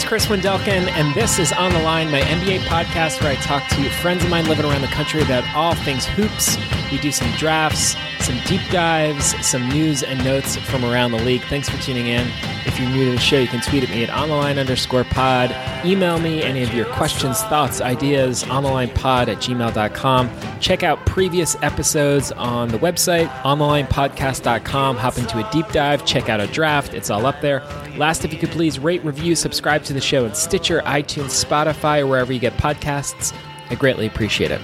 it's Chris Wendelken, and this is On the Line, my NBA podcast where I talk to friends of mine living around the country about all things hoops. We do some drafts, some deep dives, some news and notes from around the league. Thanks for tuning in. If you're new to the show, you can tweet at me at ontheline underscore pod. Email me any of your questions, thoughts, ideas, onthelinepod at gmail.com. Check out previous episodes on the website, onthelinepodcast.com. Hop into a deep dive, check out a draft. It's all up there. Last, if you could please rate, review, subscribe to the show in Stitcher, iTunes, Spotify, or wherever you get podcasts. I greatly appreciate it.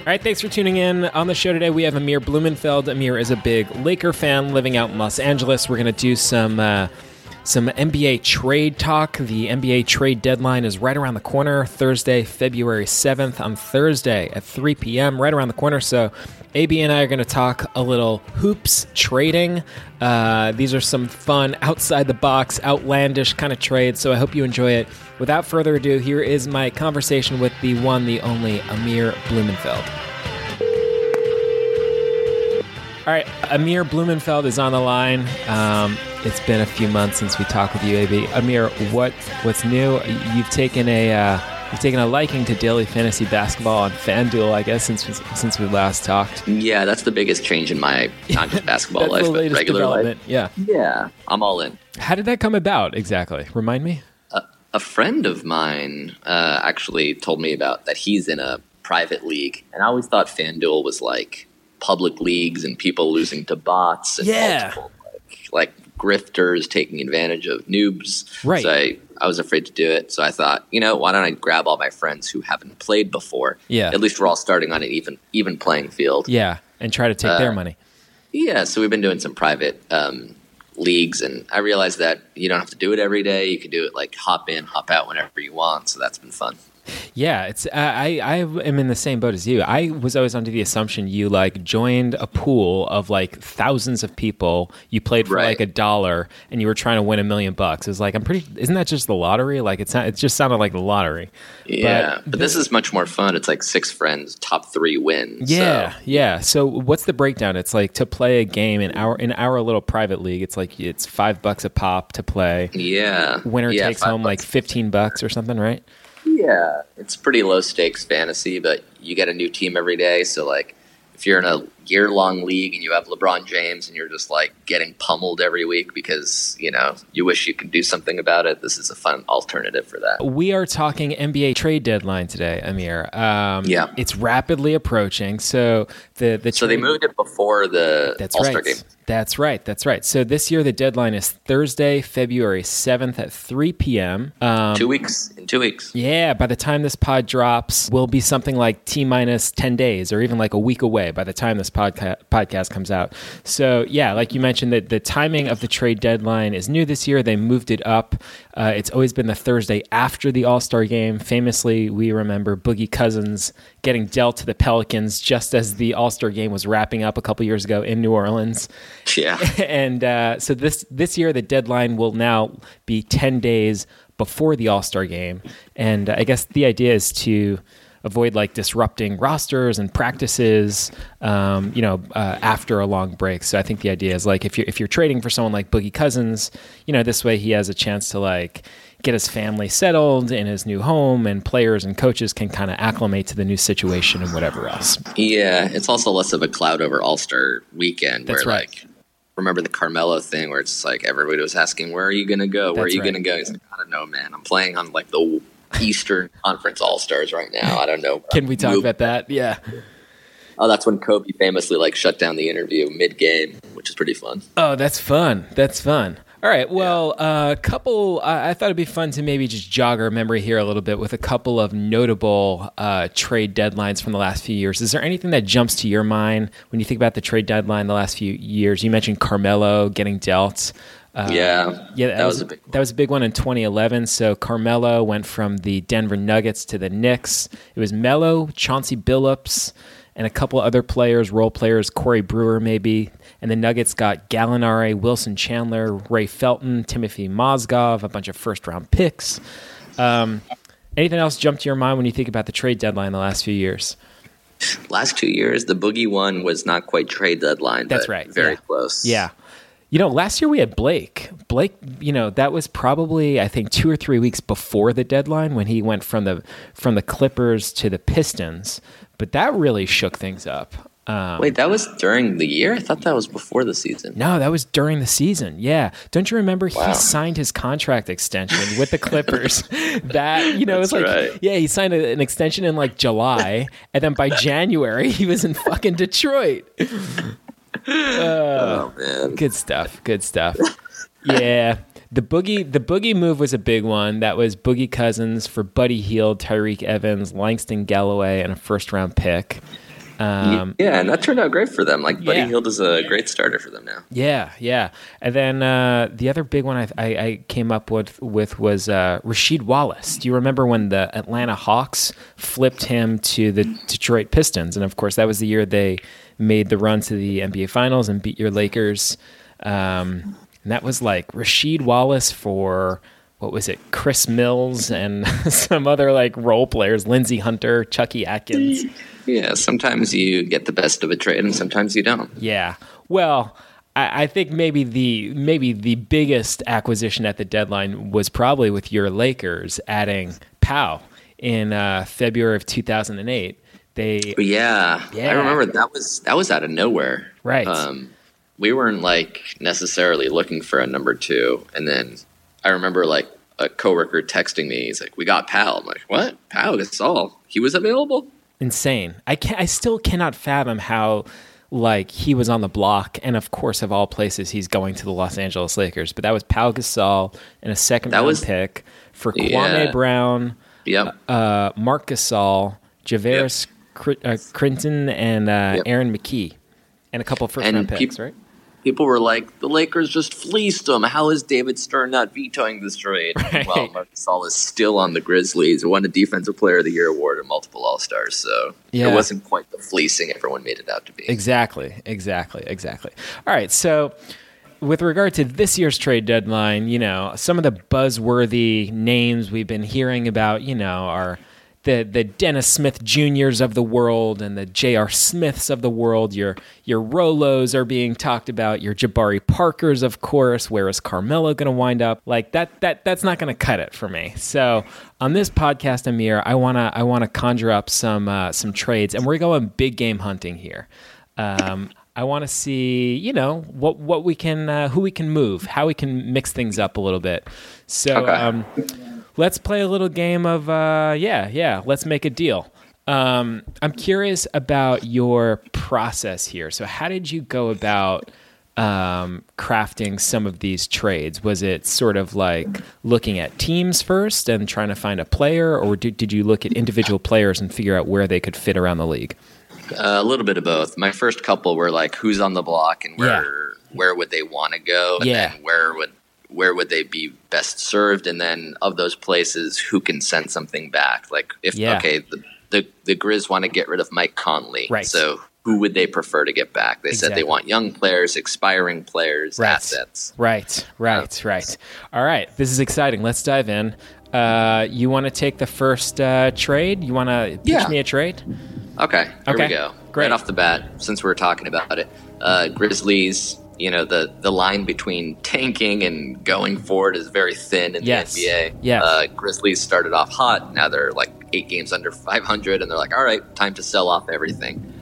All right, thanks for tuning in. On the show today, we have Amir Blumenfeld. Amir is a big Laker fan living out in Los Angeles. We're going to do some uh, some NBA trade talk. The NBA trade deadline is right around the corner, Thursday, February 7th, on Thursday at 3 p.m., right around the corner. So, AB and I are going to talk a little hoops trading. Uh, these are some fun, outside the box, outlandish kind of trades. So, I hope you enjoy it. Without further ado, here is my conversation with the one, the only Amir Blumenfeld. All right, Amir Blumenfeld is on the line. Um, it's been a few months since we talked with you, AB. Amir, what what's new? You've taken a uh, you've taken a liking to daily fantasy basketball on FanDuel, I guess, since since we last talked. Yeah, that's the biggest change in my not just basketball life, but regular life. Yeah, yeah, I'm all in. How did that come about exactly? Remind me. Uh, a friend of mine uh, actually told me about that. He's in a private league, and I always thought FanDuel was like public leagues and people losing to bots and yeah. multiple, like, like grifters taking advantage of noobs. Right. So I, I was afraid to do it. So I thought, you know, why don't I grab all my friends who haven't played before? Yeah. At least we're all starting on an even even playing field. Yeah, and try to take uh, their money. Yeah. So we've been doing some private um, leagues, and I realized that you don't have to do it every day. You can do it like hop in, hop out whenever you want. So that's been fun. Yeah, it's uh, I I am in the same boat as you. I was always under the assumption you like joined a pool of like thousands of people. You played for Right. like a dollar, and you were trying to win a million bucks. It was like I'm pretty. Isn't that just the lottery? Like it's not. It just sounded like the lottery. Yeah, but, this is much more fun. It's like six friends, top three wins. Yeah, so. yeah. So what's the breakdown? It's like to play a game in our in our little private league. It's like it's five bucks a pop to play. yeah. Winner yeah, takes home like fifteen bucks or something, right? Yeah, it's pretty low stakes fantasy, but you get a new team every day. So like, if you're in a year long league and you have LeBron James and you're just like getting pummeled every week because you know you wish you could do something about it, this is a fun alternative for that. We are talking NBA trade deadline today, Amir. Um, Yeah. it's rapidly approaching. So the the So they moved it before the That's All Star right. game. That's right. That's right. So this year the deadline is Thursday, February seventh at three p.m. Um, two weeks in two weeks. yeah, by the time this pod drops, we'll be something like T minus 10 days or even like a week away by the time this podca- podcast comes out. So, yeah, like you mentioned, that the timing of the trade deadline is new this year. They moved it up. Uh, it's always been the Thursday after the All Star game. Famously, we remember Boogie Cousins getting dealt to the Pelicans just as the All Star game was wrapping up a couple years ago in New Orleans Yeah, and uh, so this this year the deadline will now be ten days before the All Star game, and I guess the idea is to avoid like disrupting rosters and practices, um, you know, uh, after a long break. So I think the idea is like if you're if you're trading for someone like Boogie Cousins, you know, this way he has a chance to like get his family settled in his new home, and players and coaches can kind of acclimate to the new situation and whatever else. yeah. It's also less of a cloud over All Star weekend. That's where right. like remember the Carmelo thing where it's like everybody was asking, "Where are you gonna go? Where That's are you right. gonna go?" He's like, "I don't know, man. I'm playing on like the Eastern Conference All Stars right now. I don't know." Can we talk Move- about that? Yeah. Oh, that's when Kobe famously like shut down the interview mid game, which is pretty fun. Oh, that's fun. That's fun. All right. Well, a couple. I I thought it'd be fun to maybe just jog our memory here a little bit with a couple of notable uh, trade deadlines from the last few years. Is there anything that jumps to your mind when you think about the trade deadline the last few years? You mentioned Carmelo getting dealt. Uh, yeah, yeah, that, was, a big. that was a big one in 2011. So Carmelo went from the Denver Nuggets to the Knicks. It was Melo, Chauncey Billups, and a couple other players, role players, Corey Brewer maybe. And the Nuggets got Gallinari, Wilson Chandler, Ray Felton, Timothy Mozgov, a bunch of first round picks. Um, anything else jump to your mind when you think about the trade deadline the last few years? Last two years, the Boogie one was not quite trade deadline. That's but right, Very yeah. close. Yeah. You know, last year we had Blake. Blake, you know, that was probably I think two or three weeks before the deadline when he went from the from the Clippers to the Pistons. But that really shook things up. Um, Wait, that was during the year? I thought that was before the season. No, that was during the season. Yeah. Don't you remember wow. he signed his contract extension with the Clippers? that, you know, it was like, right. yeah, he signed a, an extension in like July. and then by January, he was in fucking Detroit. Uh, oh, man. Good stuff. Good stuff. Yeah. The boogie, the boogie move was a big one. That was Boogie Cousins for Buddy Hield, Tyreke Evans, Langston Galloway, and a first round pick. Um, yeah, and that turned out great for them. Like Buddy yeah. Hield is a great starter for them now. Yeah, yeah. And then uh, the other big one I, I, I, came up with with was uh, Rasheed Wallace. Do you remember when the Atlanta Hawks flipped him to the Detroit Pistons? And of course, that was the year they made the run to the NBA Finals and beat your Lakers. Um, and that was like Rasheed Wallace for what was it, Chris Mills and some other like role players, Lindsey Hunter, Chucky Atkins. Yeah, sometimes you get the best of a trade and sometimes you don't. Yeah. Well, I, I think maybe the maybe the biggest acquisition at the deadline was probably with your Lakers adding Pau in uh, February of 2008. They yeah, yeah, I remember that was that was out of nowhere. Right. Um, we weren't like necessarily looking for a number two, and then I remember like a coworker texting me. He's like, "We got Pal." I'm like, "What? Pau Gasol? He was available?" insane. I can I still cannot fathom how like he was on the block, and of course, of all places, he's going to the Los Angeles Lakers. But that was Pau Gasol and a second that round was, pick for Kwame yeah. Brown, yep. uh, Marc Gasol, yep. Uh, Crittenton, and uh, yep. Aaron McKie, and a couple first and round picks, right? people were like, the Lakers just fleeced them. How is David Stern not vetoing this trade? Right. Well, Marc Gasol is still on the Grizzlies, won a Defensive Player of the Year award and multiple All Stars. So yeah. it wasn't quite the fleecing everyone made it out to be. Exactly, exactly, exactly. All right, so with regard to this year's trade deadline, you know, some of the buzzworthy names we've been hearing about, you know, are – the the Dennis Smith Juniors of the world and the J.R. Smiths of the world. Your your Rolos are being talked about. Your Jabari Parkers, of course. Where is Carmelo going to wind up? Like that that that's not going to cut it for me. So on this podcast, Amir, I wanna I wanna conjure up some uh, some trades, and we're going big game hunting here. Um, I want to see, you know, what what we can, uh, who we can move, how we can mix things up a little bit. So, okay. um, let's play a little game of uh, yeah, yeah. Let's make a deal. Um, I'm curious about your process here. So, how did you go about um, crafting some of these trades? Was it sort of like looking at teams first and trying to find a player, or did, did you look at individual players and figure out where they could fit around the league? Uh, a little bit of both. My first couple were like, who's on the block and where yeah. where would they want to go, and yeah. then where would where would they be best served? And then of those places who can send something back? Like if yeah. okay the, the the grizz want to get rid of mike conley. Right. So who would they prefer to get back? They exactly. said they want young players expiring players right. assets. Right. Right. Right. All right. This is exciting. Let's dive in. Uh, you want to take the first uh, trade? You want to pitch yeah. me a trade? Okay. Here okay. we go. Great. right off the bat since we we're talking about it uh, grizzlies you know the the line between tanking and going forward is very thin in yes. the NBA. Yeah, uh, Grizzlies started off hot. Now they're like eight games under 500, and they're like, all right, time to sell off everything.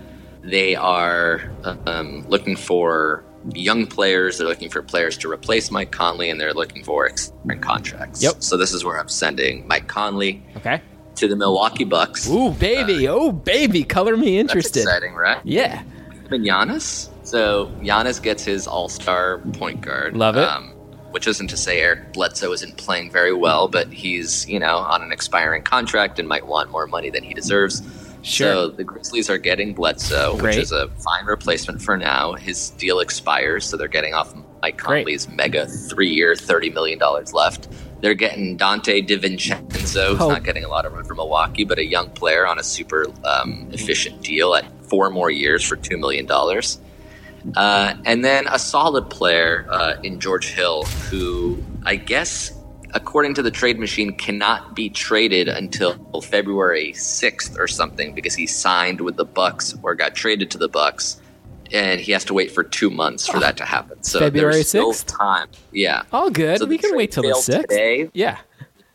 They are um, looking for young players. They're looking for players to replace Mike Conley, and they're looking for expiring contracts. Yep. So this is where I'm sending Mike Conley. Okay. To the Milwaukee Bucks. Ooh, baby! Uh, oh, baby! Color me interested. exciting, right? Yeah. And Giannis. So Giannis gets his All Star point guard. Love it. Um, which isn't to say Eric Bledsoe isn't playing very well, but he's you know on an expiring contract and might want more money than he deserves. Sure. So the Grizzlies are getting Bledsoe, Great. which is a fine replacement for now. His deal expires, so they're getting off Mike Conley's Great. mega three-year, thirty million dollars left. They're getting Donte DiVincenzo, who's oh. not getting a lot of run from Milwaukee, but a young player on a super um, efficient deal at four more years for two million dollars. Uh, and then a solid player uh, in George Hill, who I guess, according to the trade machine, cannot be traded until February 6th or something because he signed with the Bucks or got traded to the Bucks and he has to wait for two months for that to happen. So February 6th? time. Yeah. All good. So we can wait till the sixth. Yeah.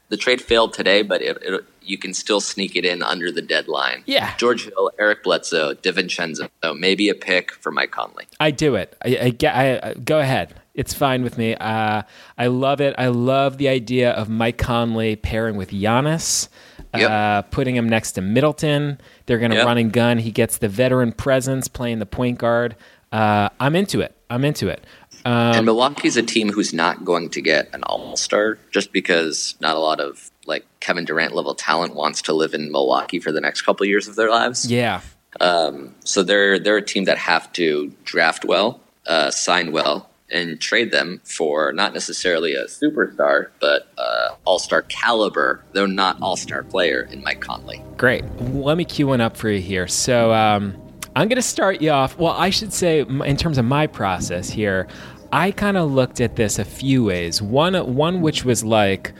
the trade failed today, but it, it, you can still sneak it in under the deadline. Yeah. George Hill, Eric Bledsoe, DiVincenzo, So maybe a pick for Mike Conley. I do it. I, I, I, I go ahead. It's fine with me. Uh, I love it. I love the idea of Mike Conley pairing with Giannis, Yep. uh, putting him next to Middleton. They're going to Yep. run and gun. He gets the veteran presence playing the point guard. Uh, I'm into it. I'm into it. Um, and Milwaukee's a team who's not going to get an All Star just because not a lot of like Kevin Durant level talent wants to live in Milwaukee for the next couple of years of their lives. yeah. Um, so they're they're a team that have to draft well, uh, sign well, and trade them for not necessarily a superstar, but uh, all star caliber, though not all star player in Mike Conley. Great. Let me cue one up for you here. So um, I'm going to start you off. Well, I should say, in terms of my process here, I kind of looked at this a few ways. One, one which was like,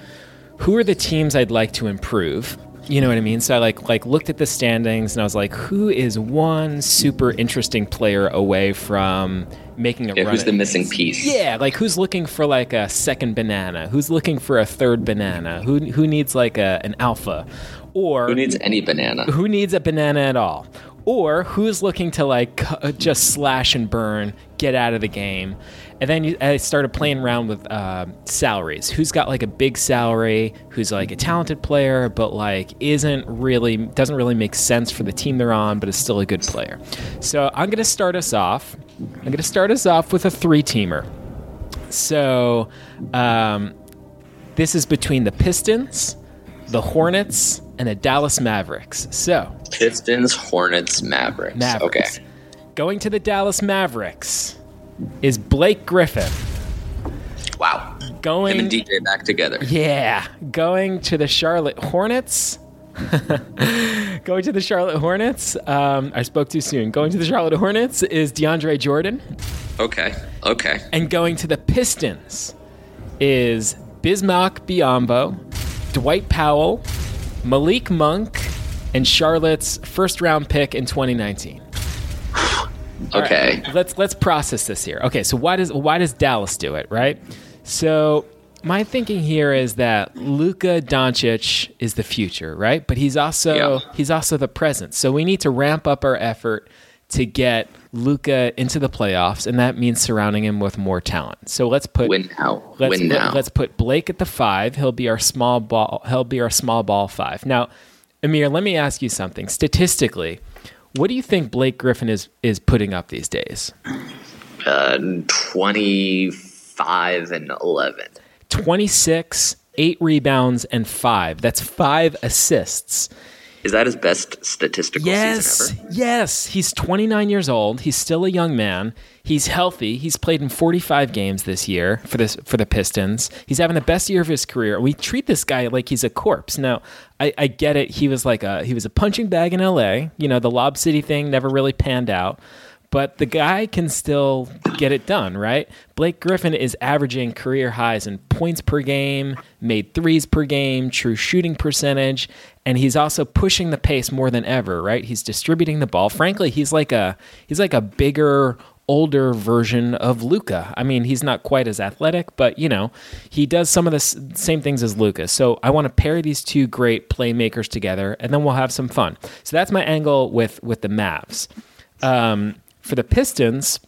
who are the teams I'd like to improve? You know what I mean? So I like like looked at the standings and I was like, who is one super interesting player away from making a Yeah, run? who's the missing piece? yeah, like who's looking for like a second banana? Who's looking for a third banana? Who who needs like a an alpha? Or Who needs any banana? who needs a banana at all? Or who's looking to like just slash and burn, get out of the game? And then I started playing around with uh, salaries. Who's got like a big salary? Who's like a talented player, but like isn't really doesn't really make sense for the team they're on, but is still a good player. So I'm gonna start us off. I'm gonna start us off with a three-teamer. So um, this is between the Pistons, the Hornets, and the Dallas Mavericks. So, Pistons, Hornets, Mavericks. Mavericks. Okay. Going to the Dallas Mavericks is Blake Griffin. Wow. Going Him and DJ back together. Yeah, going to the Charlotte Hornets. going to the Charlotte Hornets. Um, I spoke too soon. Going to the Charlotte Hornets is DeAndre Jordan, Okay. Okay. and going to the Pistons is Bismack Biyombo, Dwight Powell, Malik Monk, and Charlotte's first round pick in 2019. All right, Okay. let's let's process this here. Okay, so why does why does Dallas do it, right? So my thinking here is that Luka Doncic is the future, right? But he's also Yeah. he's also the present. So we need to ramp up our effort to get Luka into the playoffs, and that means surrounding him with more talent. So let's put Win now. Let's, Win now. Let, us put Blake at the five. He'll be our small ball. He'll be our small ball five. Now, Amir, let me ask you something. Statistically, what do you think Blake Griffin is is putting up these days? uh, 25 and 11. Twenty six, eight rebounds, and five. That's five assists. Is that his best statistical Yes, season ever? yes. He's 29 years old. He's still a young man. He's healthy. He's played in 45 games this year for this for the Pistons. He's having the best year of his career. We treat this guy like he's a corpse. Now, I, I get it. He was like a he was a punching bag in LA. You know, the Lob City thing never really panned out. But the guy can still get it done, right? Blake Griffin is averaging career highs in points per game, made threes per game, true shooting percentage, and he's also pushing the pace more than ever, right? He's distributing the ball. Frankly, he's like a he's like a bigger, older version of Luka. I mean, he's not quite as athletic, but you know, he does some of the s- same things as Luka. So I want to pair these two great playmakers together, and then we'll have some fun. So that's my angle with with the Mavs. Um, for the Pistons,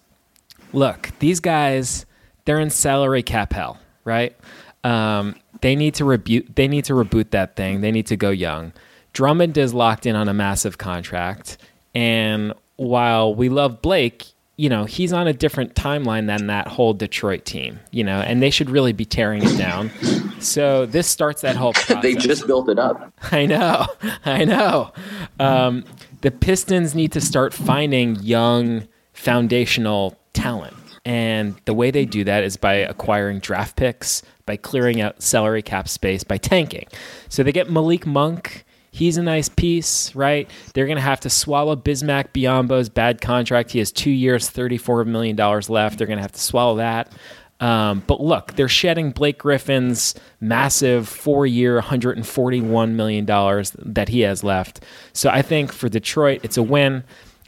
look, these guys, they're in salary cap hell, right? Um, they need to reboot. They need to reboot that thing. They need to go young. Drummond is locked in on a massive contract, and while we love Blake, you know he's on a different timeline than that whole Detroit team. You know, and they should really be tearing it down. So this starts that whole process. They just built it up. I know, I know. Um, the Pistons need to start finding young foundational talent. And the way they do that is by acquiring draft picks, by clearing out salary cap space, by tanking. So they get Malik Monk. He's a nice piece, right? They're going to have to swallow Bismack Biyombo's bad contract. He has two years, $34 million left. They're going to have to swallow that. Um, but look, they're shedding Blake Griffin's massive four year, $141 million that he has left. So I think for Detroit, it's a win.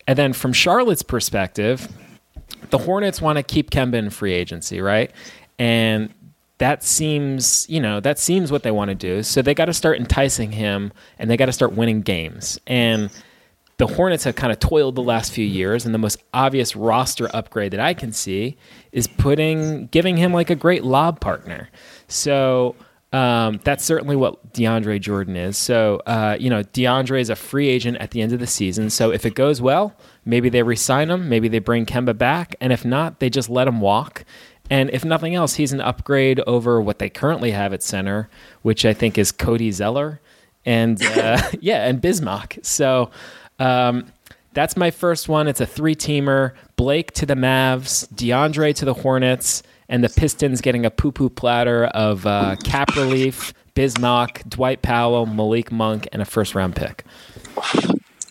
And then from Charlotte's perspective, the Hornets want to keep Kemba in free agency, right? And that seems, you know, that seems what they want to do. So they got to start enticing him and they got to start winning games. And the Hornets have kind of toiled the last few years, and the most obvious roster upgrade that I can see is putting, giving him like a great lob partner. So um, that's certainly what DeAndre Jordan is. So, uh, you know, DeAndre is a free agent at the end of the season. So if it goes well, maybe they resign him, maybe they bring Kemba back, and if not, they just let him walk. And if nothing else, he's an upgrade over what they currently have at center, which I think is Cody Zeller and uh, yeah, and Bismack. So um, that's my first one. It's a three teamer: Blake to the Mavs, DeAndre to the Hornets, and the Pistons getting a poo poo platter of uh, cap relief, Bismack, Dwight Powell, Malik Monk, and a first round pick.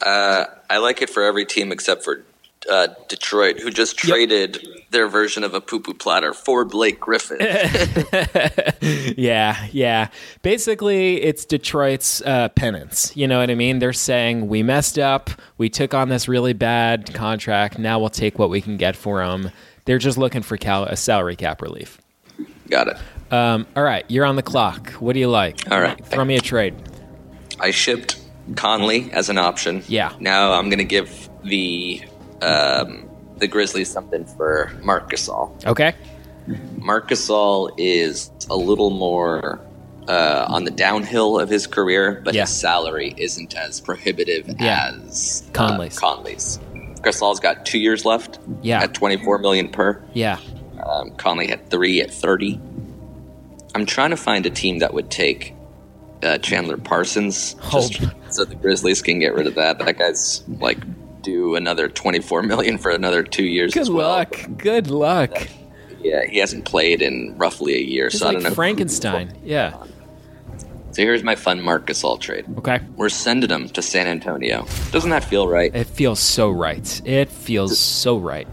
Uh, I like it for every team except for uh, Detroit, who just traded yep. their version of a poo poo platter for Blake Griffin. yeah, yeah. Basically, it's Detroit's uh, penance. You know what I mean? They're saying, we messed up. We took on this really bad contract. Now we'll take what we can get for them. They're just looking for cal- a salary cap relief. Got it. Um, all right, you're on the clock. What do you like? All right. Throw me a trade. I shipped Conley as an option. Yeah. Now I'm going to give the um, the Grizzlies something for Marc Gasol. Okay. Marc Gasol is a little more uh, on the downhill of his career, but Yeah. his salary isn't as prohibitive Yeah. as uh, Conley's. Conley's. Gasol's got two years left Yeah. at 24 million per. Yeah. Um, Conley had three at 30. I'm trying to find a team that would take uh, Chandler Parsons just so the Grizzlies can get rid of that. But that guy's like due another 24 million for another two years Good as well. luck. Good luck. Yeah, he hasn't played in roughly a year, It's so I don't know. Frankenstein. Yeah. So here's my fun Marc Gasol trade. Okay. We're sending him to San Antonio. Doesn't that feel right? It feels so right. It feels so right.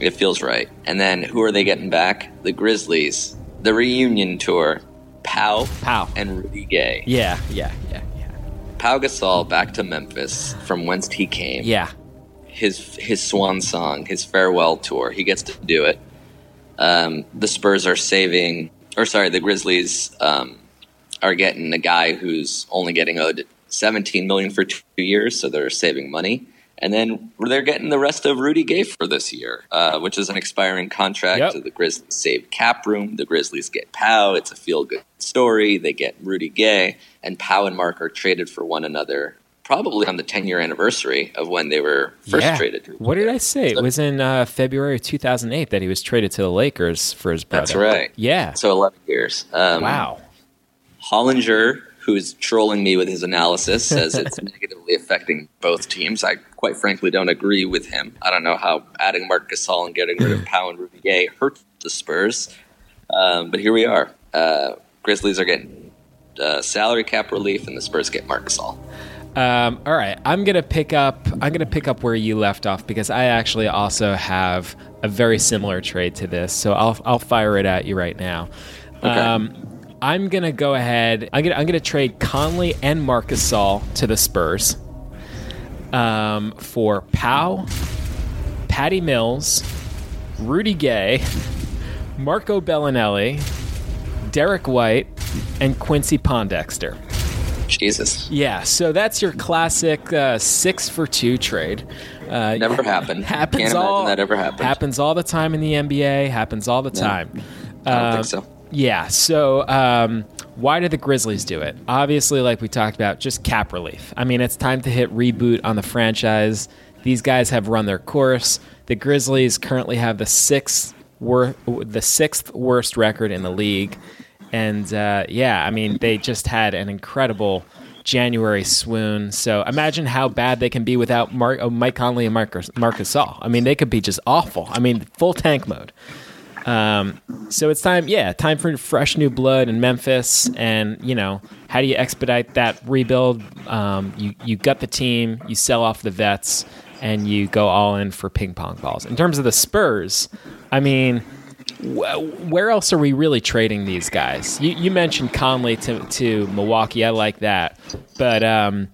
It feels right. And then who are they getting back? The Grizzlies. The reunion tour. Pau Pow. and Rudy Gay. Yeah. Yeah. Yeah. Yeah. Pau Gasol back to Memphis from whence he came. Yeah. His his swan song, his farewell tour. He gets to do it. Um, the Spurs are saving, or sorry, the Grizzlies um, are getting a guy who's only getting owed 17 million for two years, so they're saving money. And then they're getting the rest of Rudy Gay for this year, uh, which is an expiring contract. Yep. So the Grizzlies save cap room. The Grizzlies get Pau. It's a feel good story. They get Rudy Gay, and Pau and Marc are traded for one another, probably on the 10 year anniversary of when they were first yeah. traded. What did. I say? It was in uh, February of 2008 that he was traded to the Lakers for his brother. That's right. Yeah. So 11 years. Um, Wow. Hollinger, who's trolling me with his analysis, says it's negatively affecting both teams. I quite frankly don't agree with him. I don't know how adding Marc Gasol and getting rid of Powell and Rudy Gay hurts the Spurs, um, but here we are. Uh, Grizzlies are getting uh, salary cap relief, and the Spurs get Marc Gasol. Um, all right, I'm gonna pick up. I'm gonna pick up where you left off because I actually also have a very similar trade to this. So I'll I'll fire it at you right now. Um, I'm gonna go ahead. I'm gonna I'm gonna trade Conley and Marcus Gasol to the Spurs um, for Pau, Patty Mills, Rudy Gay, Marco Belinelli, Derrick White, and Quincy Pondexter. Jesus, Yeah, so that's your classic uh, six for two trade. Uh, never happened. happens Can't imagine all that ever happened. happens all the time in the NBA. Happens all the time. I don't think so. Yeah. So um, why did the Grizzlies do it? Obviously, like we talked about, just cap relief. I mean, it's time to hit reboot on the franchise. These guys have run their course. The Grizzlies currently have the sixth wor- the sixth worst record in the league, and uh, yeah, I mean they just had an incredible January swoon. So imagine how bad they can be without Marc, oh, Mike Conley and Marcus Marcus Gasol. I mean, they could be just awful. I mean, full tank mode. Um, so it's time, yeah, time for fresh new blood in Memphis. And you know, how do you expedite that rebuild? Um, you you gut the team, you sell off the vets, and you go all in for ping pong balls. In terms of the Spurs, I mean, where else are we really trading these guys? You, you mentioned Conley to to Milwaukee. I like that, but um,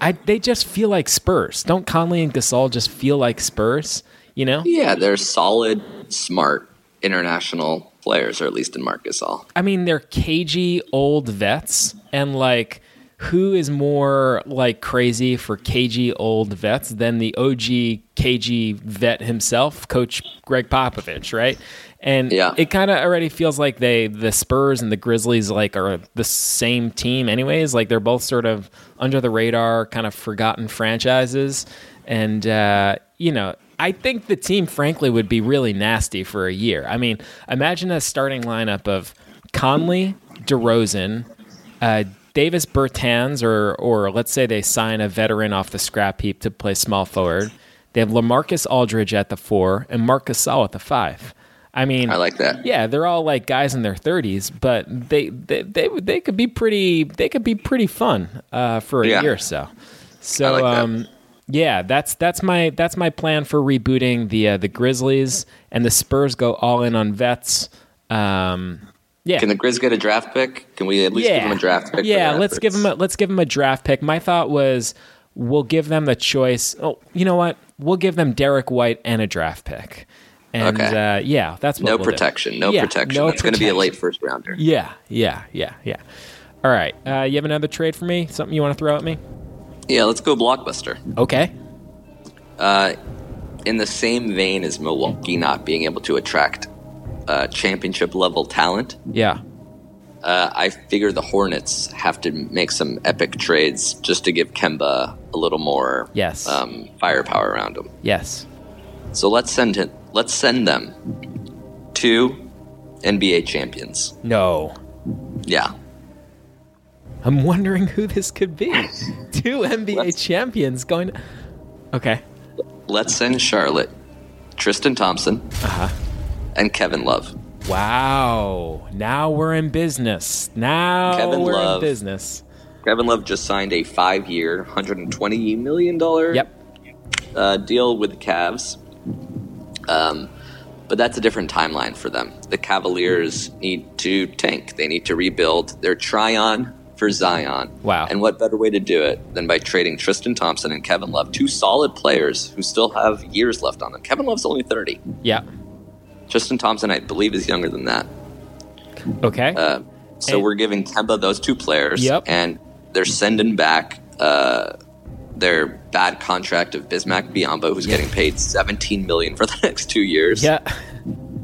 I they just feel like Spurs. Don't Conley and Gasol just feel like Spurs? You know? Yeah, they're solid, smart international players, or at least in Marc Gasol. I mean, they're cagey old vets, and like, who is more like crazy for cagey old vets than the OG cagey vet himself, Coach Gregg Popovich, right? And Yeah. it kind of already feels like they, the Spurs and the Grizzlies, like are the same team, anyways. Like they're both sort of under the radar, kind of forgotten franchises, and uh, you know. I think the team, frankly, would be really nasty for a year. I mean, imagine a starting lineup of Conley, DeRozan, uh, Davis Bertans, or or let's say they sign a veteran off the scrap heap to play small forward. They have Lamarcus Aldridge at the four and Marc Gasol at the five. I mean, I like that. yeah, they're all like guys in their thirties, but they they, they they could be pretty they could be pretty fun uh, for a Yeah. year or so. So like that. um, yeah, that's that's my that's my plan for rebooting the uh, the Grizzlies and the Spurs go all in on vets. Um, yeah, Can the Grizz get a draft pick? Can we at least give them a draft pick? yeah, let's give them a, let's give them a draft pick. My thought was we'll give them the choice. Oh, you know what? We'll give them Derrick White and a draft pick. And Okay. uh, yeah, that's what no we'll do. protection. No Yeah, protection. no That's going to be a late first rounder. Yeah, yeah, yeah, yeah. All right, uh, you have another trade for me? Something you want to throw at me? Yeah, let's go blockbuster. Okay. Uh, in the same vein as Milwaukee not being able to attract uh, championship level talent, Yeah. uh, I figure the Hornets have to make some epic trades just to give Kemba a little more Yes. um, firepower around him. Yes. So let's send it. Let's send them two NBA champions. No. Yeah, I'm wondering who this could be. Two NBA Let's- champions going. Okay. let's send Charlotte, Tristan Thompson, Uh-huh. and Kevin Love. Wow. Now we're in business. Now Kevin we're Love. in business. Kevin Love just signed a five-year, $120 million Yep. uh, deal with the Cavs. Um, but that's a different timeline for them. The Cavaliers need to tank. They need to rebuild. They're Tryon for Zion. Wow. And what better way to do it than by trading Tristan Thompson and Kevin Love, two solid players who still have years left on them. Kevin Love's only 30. Yeah. Tristan Thompson, I believe, is younger than that. Okay. Uh, so And- we're giving Kemba those two players, Yep. and they're sending back uh, their bad contract of Bismack Biyombo, who's getting paid 17 million for the next two years. yeah.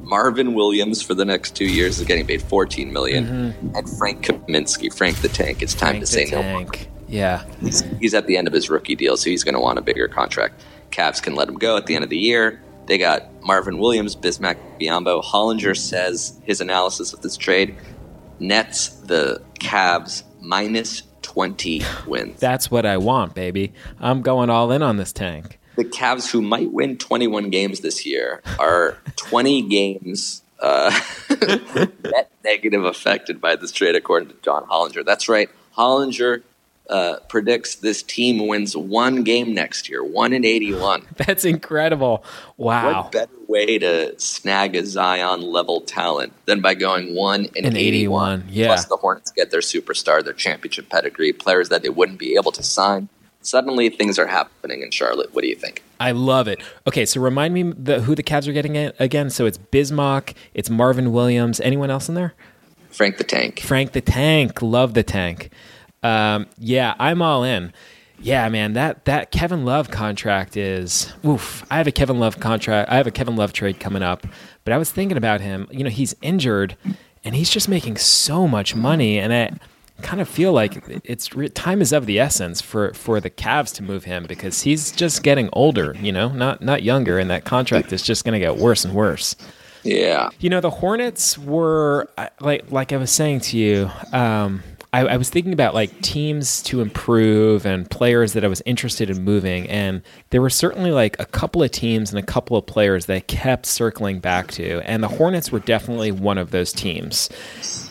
Marvin Williams for the next two years is getting paid 14 million. Mm-hmm. and Frank Kaminsky, Frank the Tank. It's time Tank to say no. tank. Yeah. He's, he's at the end of his rookie deal, so he's going to want a bigger contract. Cavs can let him go at the end of the year. They got Marvin Williams, Bismack Biyombo. Hollinger says his analysis of this trade nets the Cavs minus 20 wins. That's what I want, baby. I'm going all in on this tank. the Cavs, who might win 21 games this year, are 20 games uh, net negative affected by this trade, according to John Hollinger. That's right. Hollinger uh, predicts this team wins one game next year, one in 81. That's incredible. Wow. What better way to snag a Zion level talent than by going one in In 81? 81, yeah. Plus, the Hornets get their superstar, their championship pedigree, players that they wouldn't be able to sign. Suddenly, things are happening in Charlotte. What do you think? I love it. Okay, so remind me the, who the Cavs are getting again. So it's Bismarck, it's Marvin Williams. Anyone else in there? Frank the Tank. Frank the Tank. Love the Tank. Um, yeah, I'm all in. Yeah, man, that that Kevin Love contract is oof. I have a Kevin Love contract. I have a Kevin Love trade coming up, but I was thinking about him. You know, he's injured, and he's just making so much money, and I kind of feel like it's time is of the essence for for the Cavs to move him because he's just getting older. You know, not not younger, and that contract is just going to get worse and worse. Yeah. You know, the Hornets were like like I was saying to you. Um, I, I was thinking about like teams to improve and players that I was interested in moving, and there were certainly like a couple of teams and a couple of players that I kept circling back to, and the Hornets were definitely one of those teams.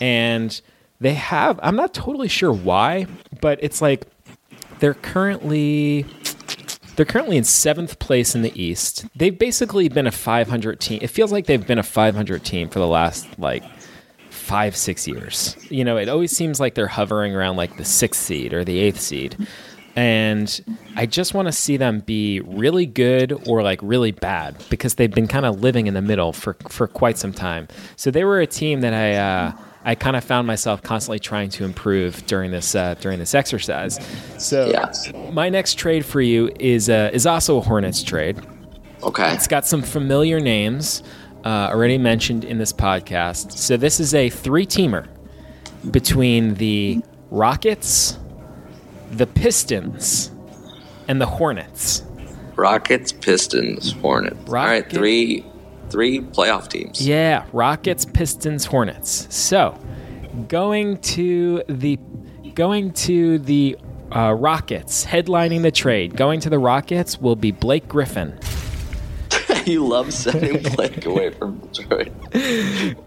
And they have I'm not totally sure why, but it's like they're currently they're currently in seventh place in the East. They've basically been a 500 team. It feels like they've been a 500 team for the last like five, six years. You know, it always seems like they're hovering around like the sixth seed or the eighth seed. and I just want to see them be really good or like really bad because they've been kind of living in the middle for for quite some time. So they were a team that I. Uh, I kind of found myself constantly trying to improve during this uh, during this exercise. So Yeah. my next trade for you is uh, is also a Hornets trade. Okay. It's got some familiar names uh, already mentioned in this podcast. So this is a three teamer between the Rockets, the Pistons, and the Hornets. Rockets, Pistons, Hornets. All right, three three playoff teams. Yeah, Rockets, Pistons, Hornets. So, going to the going to the uh, Rockets, headlining the trade. Going to the Rockets will be Blake Griffin. you love sending Blake away from Detroit.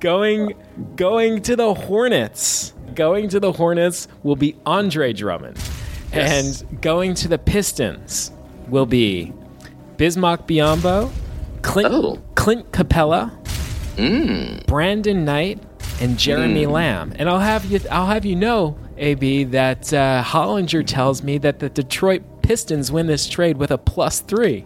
Going going to the Hornets. Going to the Hornets will be Andre Drummond. Yes. And going to the Pistons will be Bismarck Biyombo, Clint, Oh. Clint Capela, Mm. Brandon Knight, and Jeremy Lamb. And I'll have you I'll have you know, AB, that uh, Hollinger tells me that the Detroit Pistons win this trade with a plus three.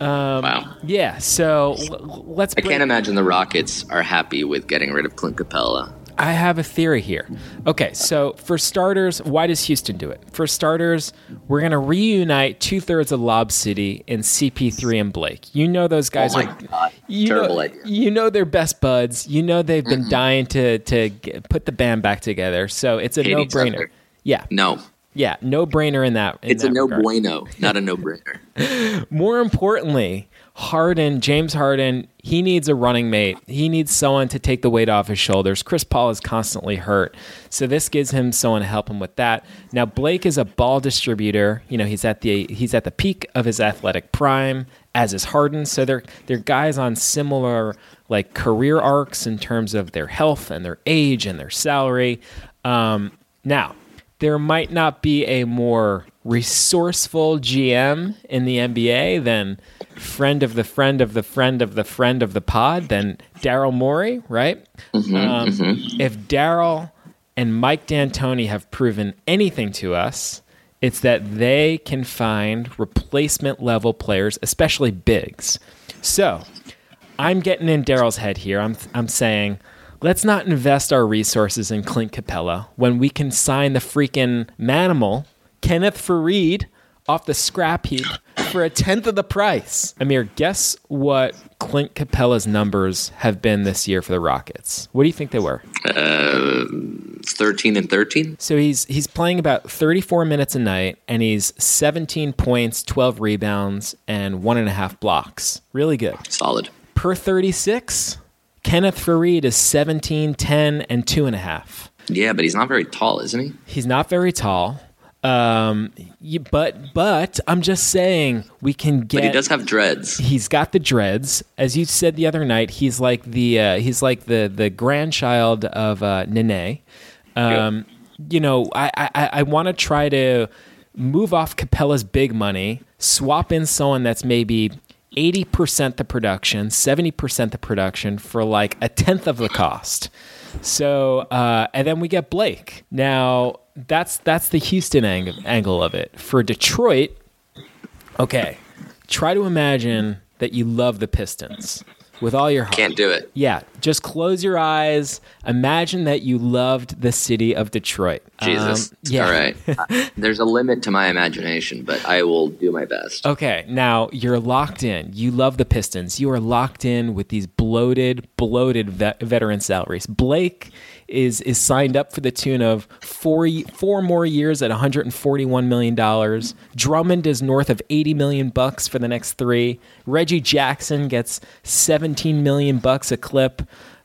Um, Wow. Yeah, so l- let's. I break- can't imagine the Rockets are happy with getting rid of Clint Capela. I have a theory here. Okay, so for starters, why does Houston do it? For starters, we're going to reunite two thirds of Lob City in CP3 and Blake. You know those guys oh are. god. You Terrible know, idea. you know they're best buds. You know they've been dying to to get, put the band back together. So it's a Hate no brainer. Yeah, No. Yeah, no brainer in that. in It's a no regard. bueno, not a no brainer. More importantly, Harden, James Harden, he needs a running mate. He needs someone to take the weight off his shoulders. Chris Paul is constantly hurt. So this gives him someone to help him with that. Now Blake is a ball distributor. You know, he's at the he's at the peak of his athletic prime, as is Harden. So they're they're guys on similar like career arcs in terms of their health and their age and their salary. Um, now, there might not be a more resourceful GM in the NBA than friend of the friend of the friend of the friend of the pod than Daryl Morey, right? um, If Daryl and Mike D'Antoni have proven anything to us, it's that they can find replacement level players, especially bigs. So I'm getting in Daryl's head here. I'm I'm saying, let's not invest our resources in Clint Capela when we can sign the freaking manimal Kenneth Faried off the scrap heap for a tenth of the price. Amir, guess what Clint Capela's numbers have been this year for the Rockets? What do you think they were? It's 13 and 13. So he's he's playing about 34 minutes a night, and he's 17 points, 12 rebounds, and one and a half blocks. Really good. Solid. Per 36, Kenneth Faried is 17, 10, and two and a half. Yeah, but he's not very tall, isn't he? He's not very tall. Um, but but I'm just saying we can get. But he does have dreads. He's got the dreads, as you said the other night. He's like the uh, he's like the the grandchild of uh, Nene. Um, You know, I I, I want to try to move off Capela's big money, swap in someone that's maybe. 80% the production, 70% the production for like a tenth of the cost. So, uh, and then we get Blake. Now, that's that's the Houston ang- angle of it. For Detroit, okay, try to imagine that you love the Pistons with all your heart. Can't do it. Yeah, just close your eyes. Imagine that you loved the city of Detroit. Jesus. Um, yeah. All right. There's a limit to my imagination, but I will do my best. Okay, now you're locked in. You love the Pistons. You are locked in with these bloated, bloated vet- veteran salaries. Blake is is signed up for the tune of four four more years at 141 million dollars. Drummond is north of 80 million bucks for the next three. Reggie Jackson gets 17 million bucks a clip.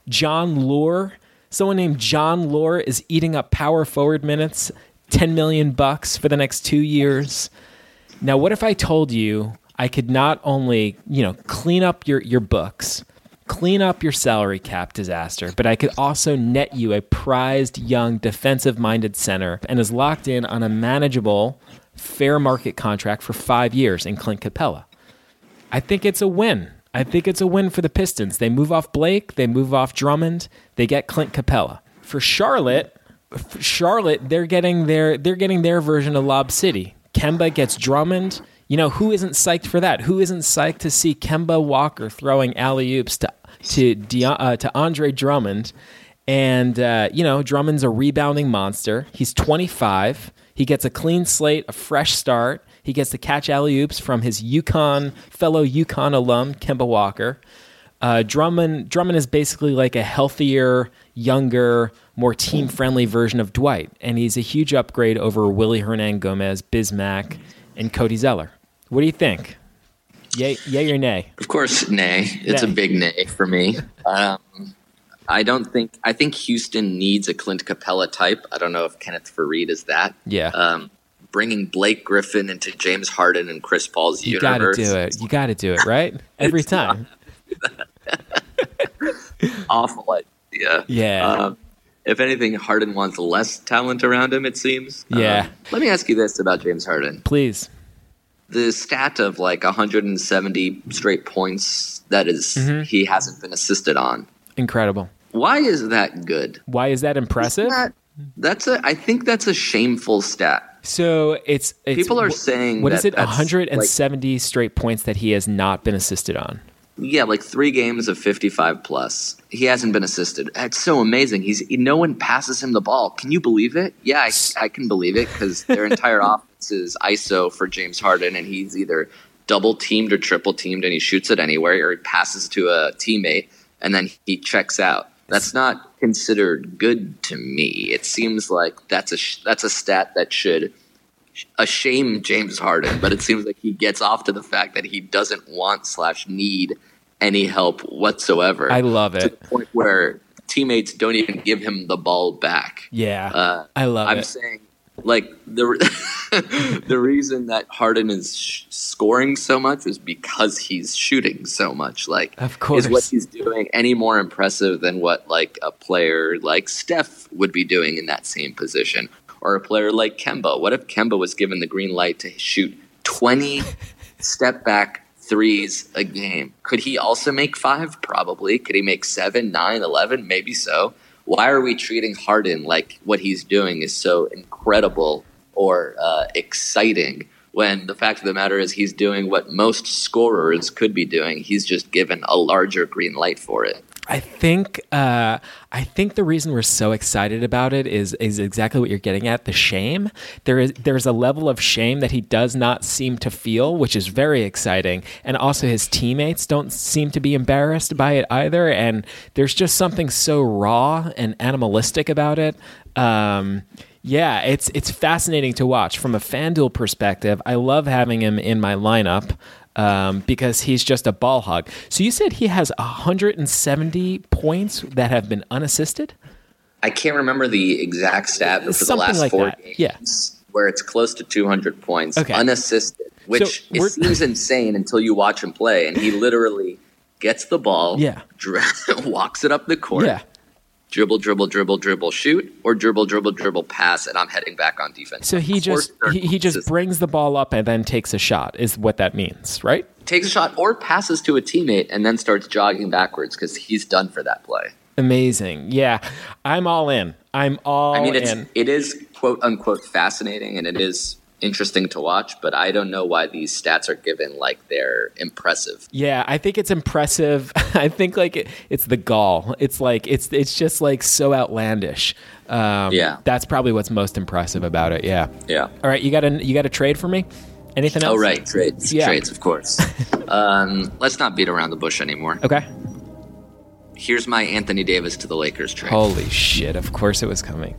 Jon Leuer, someone named Jon Leuer, is eating up power forward minutes. 10 million bucks for the next two years. Now, what if I told you I could not only, you know, clean up your, your books, clean up your salary cap disaster, but I could also net you a prized young defensive minded center and is locked in on a manageable, fair market contract for five years in Clint Capela? I think it's a win. I think it's a win for the Pistons. They move off Blake, they move off Drummond, they get Clint Capela. For Charlotte, for Charlotte, they're getting their they're getting their version of Lob City. Kemba gets Drummond. You know, who isn't psyched for that? Who isn't psyched to see Kemba Walker throwing alley oops to to Deion, uh, to Andre Drummond? And uh, you know, Drummond's a rebounding monster. He's 25. He gets a clean slate, a fresh start. He gets to catch alley oops from his UConn fellow UConn alum Kemba Walker. Uh, Drummond Drummond is basically like a healthier, younger, more team friendly version of Dwight, and he's a huge upgrade over Willy Hernangomez, Bismack, and Cody Zeller. What do you think? Yay, yay or nay? Of course, nay. It's Nay. a big nay for me. Um, I don't think. I think Houston needs a Clint Capela type. I don't know if Kenneth Faried is that. Yeah. Um, bringing Blake Griffin into James Harden and Chris Paul's you got to universe. do it. You got to do it, right? Every time. Awful idea. Yeah. Um, if anything, Harden wants less talent around him. It seems. Yeah. Um, let me ask you this about James Harden: Please. The stat of like 170 straight points that is- Mm-hmm. he hasn't been assisted on. Incredible. Why is that good? Why is that impressive? That- that's a. I think that's a shameful stat. So it's, it's People are wh- saying what is that it? that's, 170 straight points that he has not been assisted on. Yeah, like three games of 55 plus. He hasn't been assisted. It's so amazing. He's no one passes him the ball. Can you believe it? Yeah, I, I can believe it because their entire offense is ISO for James Harden, and he's either double teamed or triple teamed, and he shoots it anywhere, or he passes to a teammate, and then he checks out. That's not considered good to me. It seems like that's a sh- that's a stat that should a shame James Harden, but it seems like he gets off to the fact that he doesn't want slash need any help whatsoever. I love it to the point where teammates don't even give him the ball back. Yeah. Uh, I love it. I'm saying like the the reason that Harden is sh- scoring so much is because he's shooting so much. Like, Of course. is what he's doing any more impressive than what like a player like Steph would be doing in that same position, or a player like Kemba? What if Kemba was given the green light to shoot twenty step back threes a game? Could he also make five? Probably. Could he make seven, nine, eleven? Maybe so. Why are we treating Harden like what he's doing is so incredible or uh, exciting when the fact of the matter is he's doing what most scorers could be doing? He's just given a larger green light for it. I think uh, I think the reason we're so excited about it is is exactly what you're getting at the shame. There is there's a level of shame that he does not seem to feel, which is very exciting, and also his teammates don't seem to be embarrassed by it either. And there's just something so raw and animalistic about it. Um, yeah, it's it's fascinating to watch from a FanDuel perspective. I love having him in my lineup um, because he's just a ball hog. So you said he has 170 points that have been unassisted. I can't remember the exact stat, but for the last like four that, games, yeah. where it's close to 200 points, Okay. unassisted, which So it seems insane until you watch him play. And he literally gets the ball, Yeah. walks it up the court, Yeah. Dribble, dribble, dribble, dribble, shoot, or dribble, dribble, dribble, pass, and I'm heading back on defense. So he just he, he just brings the ball up and then takes a shot. Is what that means, right? takes a shot or passes to a teammate and then starts jogging backwards because he's done for that play. Amazing. Yeah, I'm all in. I'm all I mean, it's in. it is quote unquote fascinating and it is interesting to watch, but I don't know why these stats are given like they're impressive. Yeah, I think it's impressive. I think like it, it's the gall. It's like it's it's just like so outlandish. Um, Yeah. that's probably what's most impressive about it. Yeah. Yeah. All right, you got a you got a trade for me? Anything else? Oh right, trades, Yeah. trades, of course. um, let's not beat around the bush anymore. Okay. Here's my Anthony Davis to the Lakers trade. Holy shit! Of course it was coming.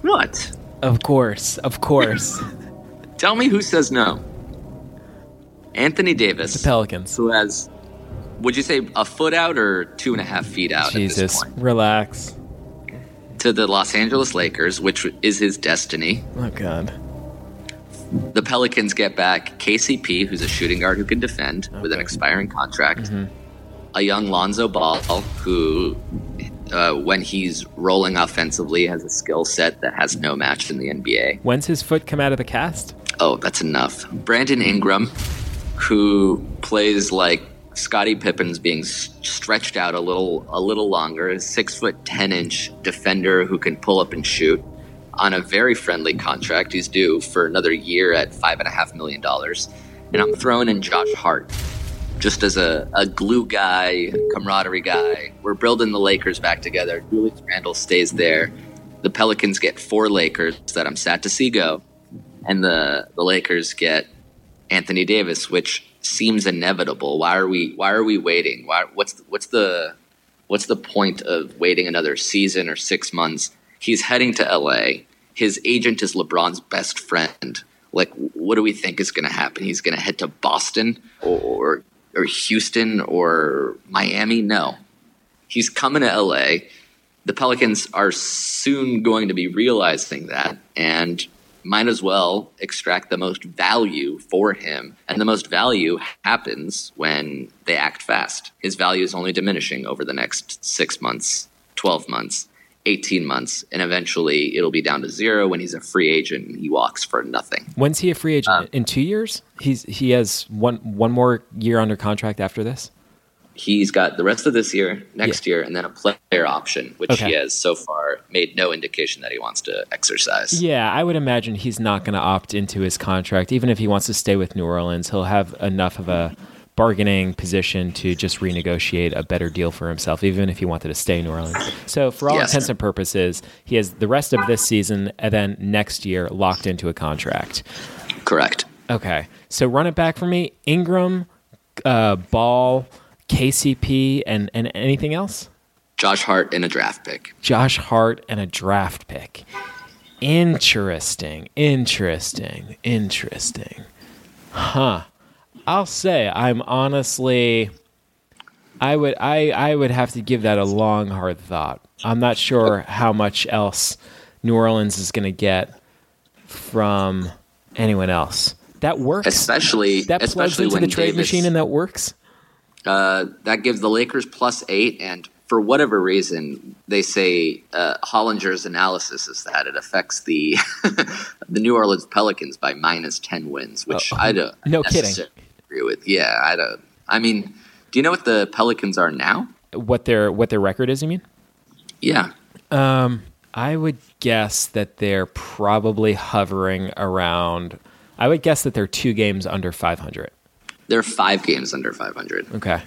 What? Of course, of course. Tell me who says no. Anthony Davis, The Pelicans. who has, would you say a foot out or two and a half feet out at this Jesus, relax. To the Los Angeles Lakers, which is his destiny. Oh god. The Pelicans get back KCP, who's a shooting guard who can defend with an expiring contract. A young Lonzo Ball, who, uh, when he's rolling offensively, has a skill set that has no match in the NBA. When's his foot come out of the cast? Oh, that's enough. Brandon Ingram, who plays like Scottie Pippen's being stretched out a little, a little longer. A six foot ten inch defender who can pull up and shoot. on a very friendly contract. He's due for another year at five and a half million dollars, and I'm throwing in Josh Hart just as a, a glue guy, camaraderie guy. We're building the Lakers back together. Julius Randle stays there. The Pelicans get four Lakers that I'm sad to see go, and the the Lakers get Anthony Davis, which seems inevitable. Why are we Why are we waiting? Why What's what's the What's the point of waiting another season or six months? He's heading to LA. His agent is LeBron's best friend. Like, what do we think is going to happen? He's going to head to Boston or or Houston or Miami? No. He's coming to LA. The Pelicans are soon going to be realizing that and might as well extract the most value for him. And the most value happens when they act fast. His value is only diminishing over the next six months, 12 months. 18 months, and eventually it'll be down to zero when he's a free agent and he walks for nothing. When's he a free agent? Um, In two years? He's he has one one more year under contract after this. He's got the rest of this year, next yeah. year, and then a player option, which okay. he has so far made no indication that he wants to exercise. Yeah, I would imagine he's not going to opt into his contract, even if he wants to stay with New Orleans. He'll have enough of a bargaining position to just renegotiate a better deal for himself, even if he wanted to stay in New Orleans. So, for all yes. intents and purposes, he has the rest of this season and then next year locked into a contract. Correct. Okay. So, run it back for me Ingram, uh, Ball, KCP, and, and anything else? Josh Hart and a draft pick. Josh Hart and a draft pick. Interesting. Interesting. Interesting. Huh. I'll say I'm honestly I would I I would have to give that a long hard thought. I'm not sure how much else New Orleans is going to get from anyone else. That works. Especially that plugs into the trade Davis, machine and that works. Uh, that gives the Lakers plus eight, and for whatever reason, they say uh, Hollinger's analysis is that it affects the the New Orleans Pelicans by minus ten wins, which oh, I don't. No kidding agree with. Yeah, I don't. I mean, do you know what the Pelicans are now? What their what their record is? You mean? Yeah. Um, I would guess that they're probably hovering around. I would guess that they're two games under 500. They're five games under 500. Okay.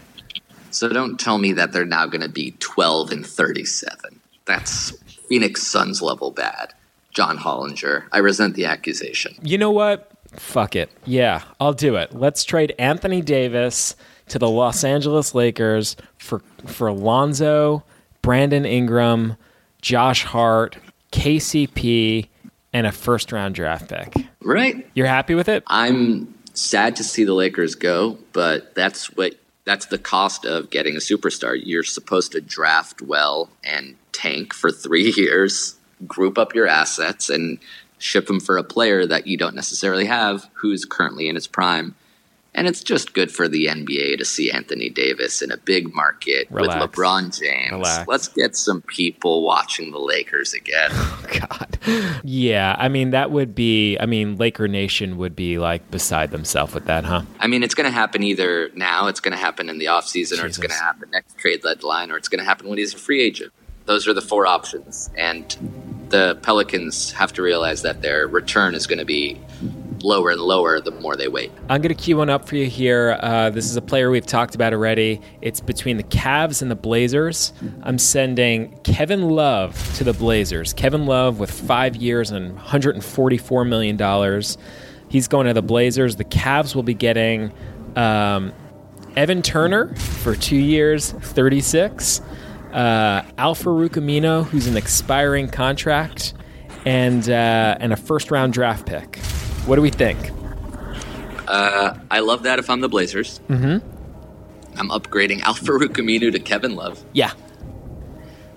So don't tell me that they're now going to be 12 and 37. That's Phoenix Suns level bad. John Hollinger. I resent the accusation. You know what? Fuck it. Yeah, I'll do it. Let's trade Anthony Davis to the Los Angeles Lakers for for Lonzo, Brandon Ingram, Josh Hart, KCP, and a first round draft pick. Right. You're happy with it? I'm sad to see the Lakers go, but that's what that's the cost of getting a superstar. You're supposed to draft well and tank for 3 years, group up your assets and ship them for a player that you don't necessarily have who's currently in his prime. And it's just good for the NBA to see Anthony Davis in a big market Relax. with LeBron James. Relax. Let's get some people watching the Lakers again. Oh, God. Yeah. I mean, that would be, I mean, Laker Nation would be like beside themselves with that, huh? I mean, it's going to happen either now, it's going to happen in the offseason, or it's going to happen next trade deadline, or it's going to happen when he's a free agent. Those are the four options. And the Pelicans have to realize that their return is going to be lower and lower the more they wait. I'm going to key one up for you here. Uh, this is a player we've talked about already. It's between the Cavs and the Blazers. I'm sending Kevin Love to the Blazers. Kevin Love with five years and $144 million. He's going to the Blazers. The Cavs will be getting um, Evan Turner for two years, 36 uh, Al-Farouq who's an expiring contract, and uh, and a first round draft pick. What do we think? Uh, I love that. If I'm the Blazers, mm-hmm. I'm upgrading Al-Farouq Aminu to Kevin Love. Yeah.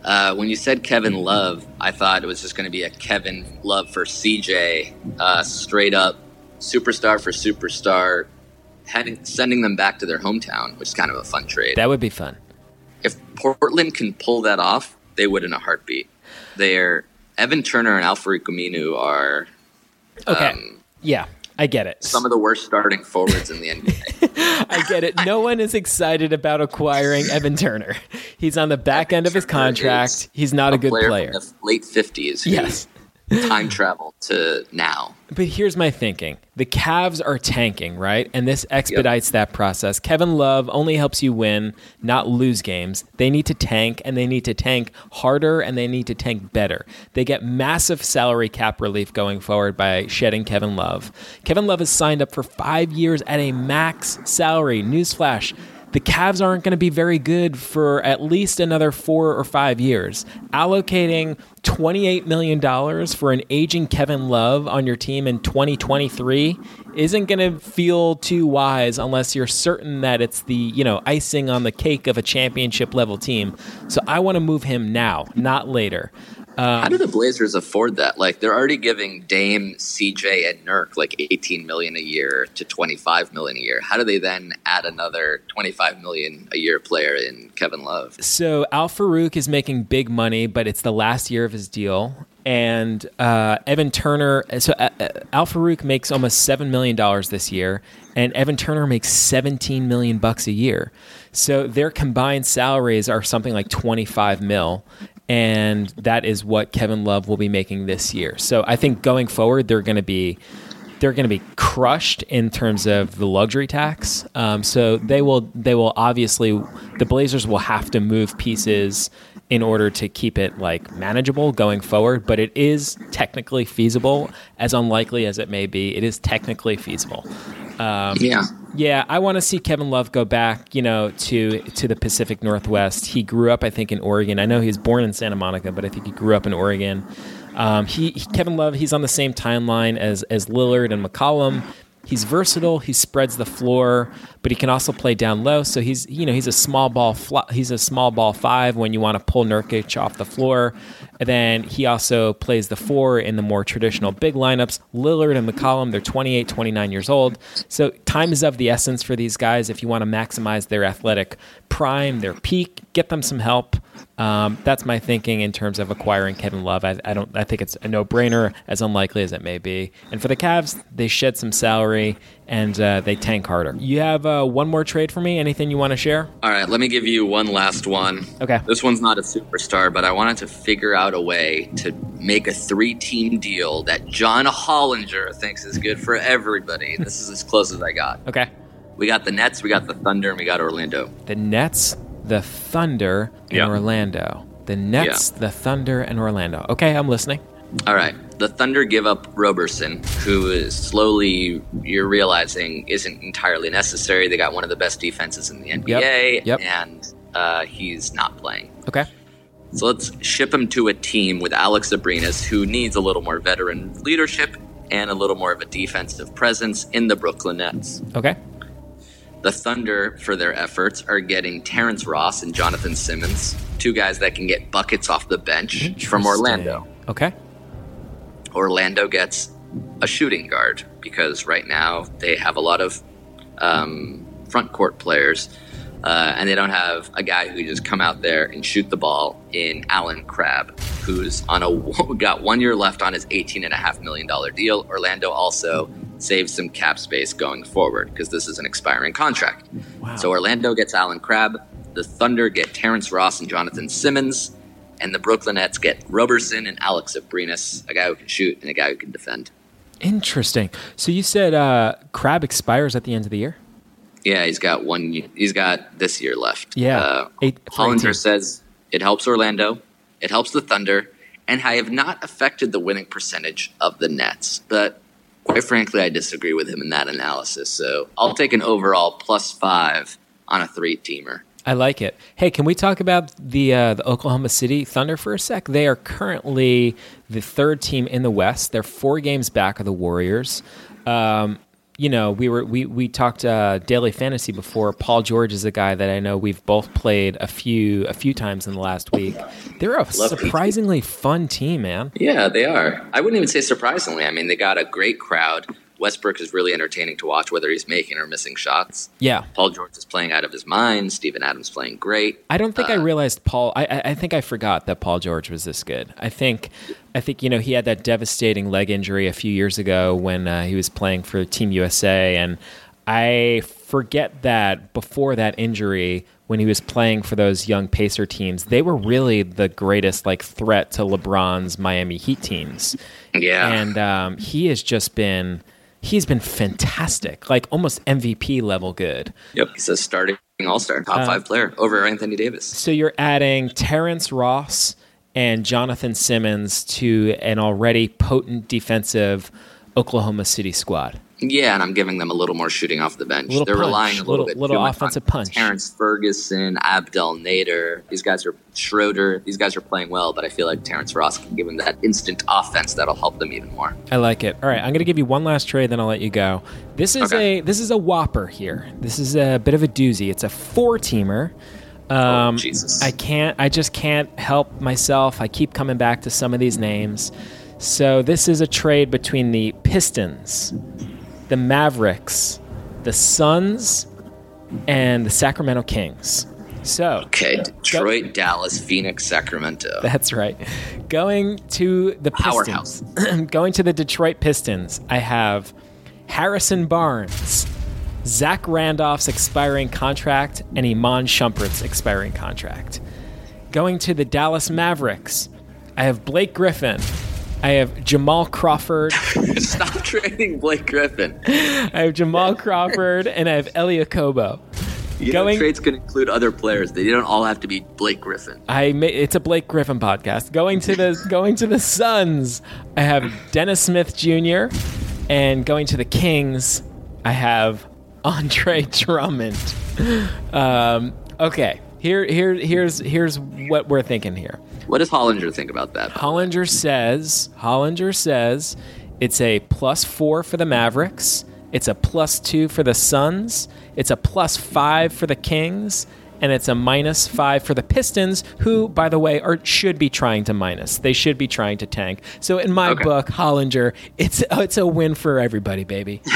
Uh, when you said Kevin Love, I thought it was just going to be a Kevin Love for CJ, uh, straight up superstar for superstar, heading, sending them back to their hometown, which is kind of a fun trade. That would be fun if Portland can pull that off, they would in a heartbeat. They're Evan Turner and Al-Farouq Aminu are okay. Um, yeah, I get it. Some of the worst starting forwards in the NBA. I get it. No one is excited about acquiring Evan Turner. He's on the back Evan end of his contract. He's not a, a good player. player. late fifties. Yes. Time travel to now. But here's my thinking. The Cavs are tanking, right? And this expedites yep. that process. Kevin Love only helps you win, not lose games. They need to tank and they need to tank harder and they need to tank better. They get massive salary cap relief going forward by shedding Kevin Love. Kevin Love is signed up for 5 years at a max salary. Newsflash the Cavs aren't going to be very good for at least another four or five years. Allocating $28 million for an aging Kevin Love on your team in 2023 isn't going to feel too wise unless you're certain that it's the, you know, icing on the cake of a championship level team. So I want to move him now, not later. Um, How do the Blazers afford that? Like they're already giving Dame, CJ, and Nurk like 18 million a year to 25 million a year. How do they then add another 25 million a year player in Kevin Love? So Al Farouq is making big money, but it's the last year of his deal. And uh, Evan Turner, so uh, uh Al Farouq makes almost seven million dollars this year, and Evan Turner makes 17 million bucks a year. So their combined salaries are something like 25 mil and that is what Kevin Love will be making this year. So I think going forward, they're going to be they're going to be crushed in terms of the luxury tax. Um, so they will they will obviously the Blazers will have to move pieces in order to keep it like manageable going forward. But it is technically feasible, as unlikely as it may be. It is technically feasible. Um, yeah. Yeah, I want to see Kevin Love go back, you know, to to the Pacific Northwest. He grew up, I think, in Oregon. I know he was born in Santa Monica, but I think he grew up in Oregon. Um, he, he, Kevin Love, he's on the same timeline as as Lillard and McCollum. He's versatile. He spreads the floor, but he can also play down low. So he's you know he's a small ball he's a small ball five when you want to pull Nurkic off the floor. And then he also plays the four in the more traditional big lineups. Lillard and McCollum, they're 28, 29 years old. So time is of the essence for these guys if you want to maximize their athletic prime, their peak, get them some help. Um, that's my thinking in terms of acquiring Kevin Love. I, I, don't. I think it's a no-brainer, as unlikely as it may be. And for the Cavs, they shed some salary and uh, they tank harder. You have uh, one more trade for me? Anything you want to share? All right, let me give you one last one. Okay. This one's not a superstar, but I wanted to figure out a way to make a three-team deal that John Hollinger thinks is good for everybody. this is as close as I got. Okay. We got the Nets, we got the Thunder, and we got Orlando. The Nets, the Thunder, and. Orlando. The Nets, yeah. the Thunder, and Orlando. Okay, I'm listening. All right. The Thunder give up Roberson, who is slowly, you're realizing, isn't entirely necessary. They got one of the best defenses in the NBA, yep. Yep. and uh, he's not playing. Okay. So let's ship him to a team with Alex Abrines, who needs a little more veteran leadership and a little more of a defensive presence in the Brooklyn Nets. Okay. The Thunder, for their efforts, are getting Terrence Ross and Jonathan Simmons, two guys that can get buckets off the bench from Orlando. Okay. Orlando gets a shooting guard because right now they have a lot of um, front court players, uh, and they don't have a guy who just come out there and shoot the ball in Allen Crabbe, who's on a got one year left on his eighteen and a half million dollar deal. Orlando also saves some cap space going forward because this is an expiring contract. Wow. So Orlando gets Allen Crabbe. The Thunder get Terrence Ross and Jonathan Simmons and the Brooklyn Nets get Roberson and Alex Abrines, a guy who can shoot and a guy who can defend. Interesting. So you said uh, Crabbe expires at the end of the year. Yeah, he's got one. He's got this year left. Yeah. Uh, Eight, Hollinger says it helps Orlando, it helps the Thunder, and I have not affected the winning percentage of the Nets. But quite frankly, I disagree with him in that analysis. So I'll take an overall plus five on a three-teamer. I like it. Hey, can we talk about the uh, the Oklahoma City Thunder for a sec? They are currently the third team in the West. They're four games back of the Warriors. Um, you know, we were we we talked uh, daily fantasy before. Paul George is a guy that I know we've both played a few a few times in the last week. They're a Love surprisingly fun team, man. Yeah, they are. I wouldn't even say surprisingly. I mean, they got a great crowd. Westbrook is really entertaining to watch, whether he's making or missing shots. Yeah. Paul George is playing out of his mind. Steven Adams playing great. I don't think uh, I realized Paul. I, I think I forgot that Paul George was this good. I think, I think you know he had that devastating leg injury a few years ago when uh, he was playing for Team USA, and I forget that before that injury when he was playing for those young Pacer teams, they were really the greatest like threat to LeBron's Miami Heat teams. Yeah. And um, he has just been he's been fantastic, like almost MVP level good. Yep. He's a starting all star, top Uh, five player over Anthony Davis. So you're adding Terrence Ross and Jonathan Simmons to an already potent defensive Oklahoma City squad. Yeah, and I'm giving them a little more shooting off the bench. They're punch, relying a little, little- bit little offensive on punch. Terrence Ferguson, Abdel Nader. These guys are Schroeder. These guys are playing well, but I feel like Terrence Ross can give them that instant offense that'll help them even more. I like it. All right, I'm going to give you one last trade, then I'll let you go. This is Okay. a this is a whopper here. This is a bit of a doozy. It's a four teamer. Um, Oh, Jesus. I can't. I just can't help myself. I keep coming back to some of these names. So this is a trade between the Pistons, the Mavericks, the Suns, and the Sacramento Kings. So Okay, Detroit, Dallas, Phoenix, Sacramento. that's right. Going to the Powerhouse. Pistons. going to the Detroit Pistons. I have Harrison Barnes, Zach Randolph's expiring contract, and Iman Shumpert's expiring contract. Going to the Dallas Mavericks. I have Blake Griffin. I have Jamal Crawford. Stop trading Blake Griffin. I have Jamal Crawford, and I have Elia Kobo. You Going- know, trades can include other players. They don't all have to be Blake Griffin. I ma- it's a Blake Griffin podcast. Going to the going to the Suns, I have Dennis Smith Jr. and going to the Kings, I have Andre Drummond. Um, okay, here here here's here's what we're thinking here. What does Hollinger think about that? Hollinger says Hollinger says it's a plus four for the Mavericks. It's a plus two for the Suns. It's a plus five for the Kings. And it's a minus five for the Pistons, who, by the way, are should be trying to minus. They should be trying to tank. So in my Okay. book, Hollinger, it's it's a win for everybody, baby.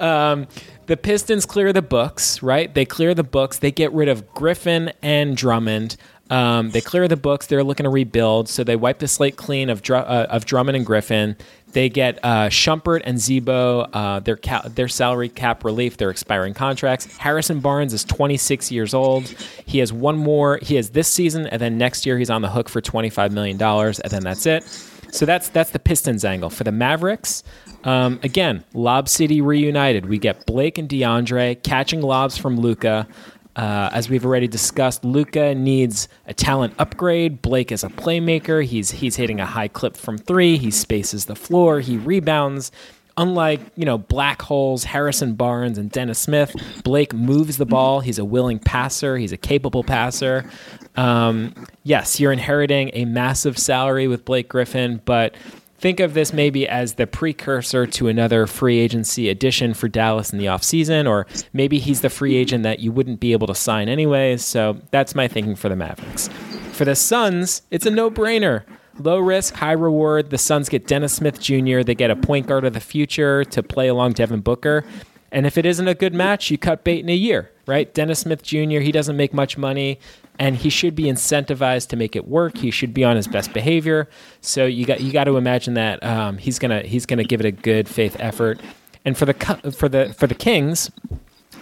Um, the Pistons clear the books, right? They clear the books. They get rid of Griffin and Drummond. Um, they clear the books. They're looking to rebuild, so they wipe the slate clean of Dru- uh, of Drummond and Griffin. They get uh, Shumpert and Z-Bo uh, their ca- their salary cap relief, their expiring contracts. Harrison Barnes is 26 years old. He has one more. He has this season, and then next year he's on the hook for 25 million dollars, and then that's it. So that's that's the Pistons angle for the Mavericks. Um, again, Lob City reunited. We get Blake and DeAndre catching lobs from Luka. Uh, as we've already discussed, Luka needs a talent upgrade. Blake is a playmaker. He's he's hitting a high clip from three. He spaces the floor. He rebounds. Unlike you know black holes, Harrison Barnes and Dennis Smith, Blake moves the ball. He's a willing passer. He's a capable passer. Um, yes, you're inheriting a massive salary with Blake Griffin, but think of this maybe as the precursor to another free agency addition for Dallas in the offseason, or maybe he's the free agent that you wouldn't be able to sign anyways. So that's my thinking for the Mavericks. For the Suns, it's a no brainer. Low risk, high reward. The Suns get Dennis Smith Jr., they get a point guard of the future to play along Devin Booker. And if it isn't a good match, you cut bait in a year, right? Dennis Smith Jr., he doesn't make much money and he should be incentivized to make it work. He should be on his best behavior. So you got you got to imagine that um, he's gonna he's gonna give it a good faith effort. And for the for the for the Kings,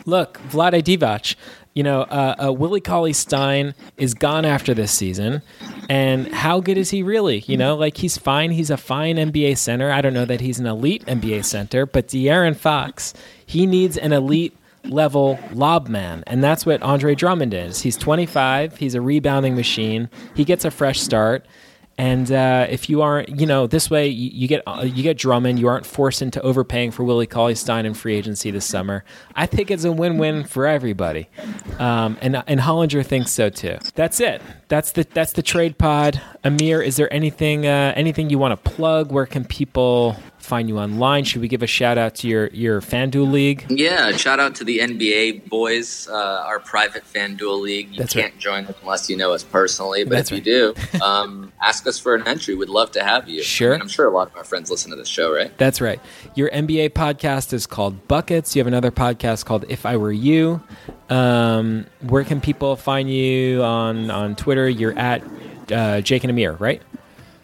look, Vlade Divac, you know, uh, uh, Willie Cauley Stein is gone after this season. And how good is he really? You know, like he's fine. He's a fine NBA center. I don't know that he's an elite NBA center, but De'Aaron Fox, he needs an elite level lob man. And that's what Andre Drummond is. He's 25. He's a rebounding machine. He gets a fresh start. And uh, if you aren't, you know, this way you, you get uh, you get Drummond. You aren't forced into overpaying for Willie Cauley Stein in free agency this summer. I think it's a win-win for everybody, um, and and Hollinger thinks so too. That's it. That's the that's the trade pod. Amir, is there anything uh, anything you want to plug? Where can people find you online? Should we give a shout out to your your FanDuel league? Yeah, shout out to the NBA boys, uh, our private FanDuel league. You That's can't join us unless you know us personally, but That's if you do, um, ask us for an entry. We'd love to have you. Sure. I am sure a lot of our friends listen to this show, right? That's right. Your NBA podcast is called Buckets. You have another podcast called If I Were You. Um, where can people find you on on Twitter? You're at uh, Jake and Amir, right?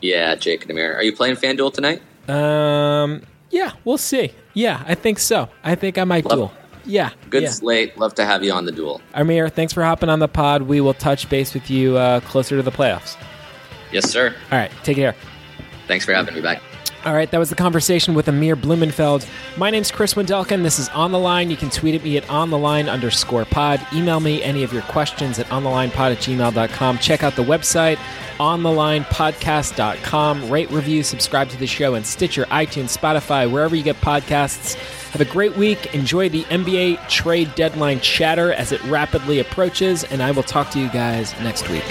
Yeah, Jake and Amir. Are you playing FanDuel tonight? Um, yeah, we'll see. Yeah, I think so. I think I might Love- duel. Yeah. Good yeah. slate. Love to have you on the duel. Amir, thanks for hopping on the pod. We will touch base with you uh, closer to the playoffs. Yes, sir. All right. Take care. Thanks for having me back. All right, that was the conversation with Amir Blumenfeld. My name's Chris Wendelken. This is On the Line. You can tweet at me at On the Line underscore pod. Email me any of your questions at on the line onthelinepod at gmail.com. Check out the website, on the line onthelinepodcast.com. Rate, review, subscribe to the show in Stitcher, iTunes, Spotify, wherever you get podcasts. Have a great week. Enjoy the NBA trade deadline chatter as it rapidly approaches, and I will talk to you guys next week.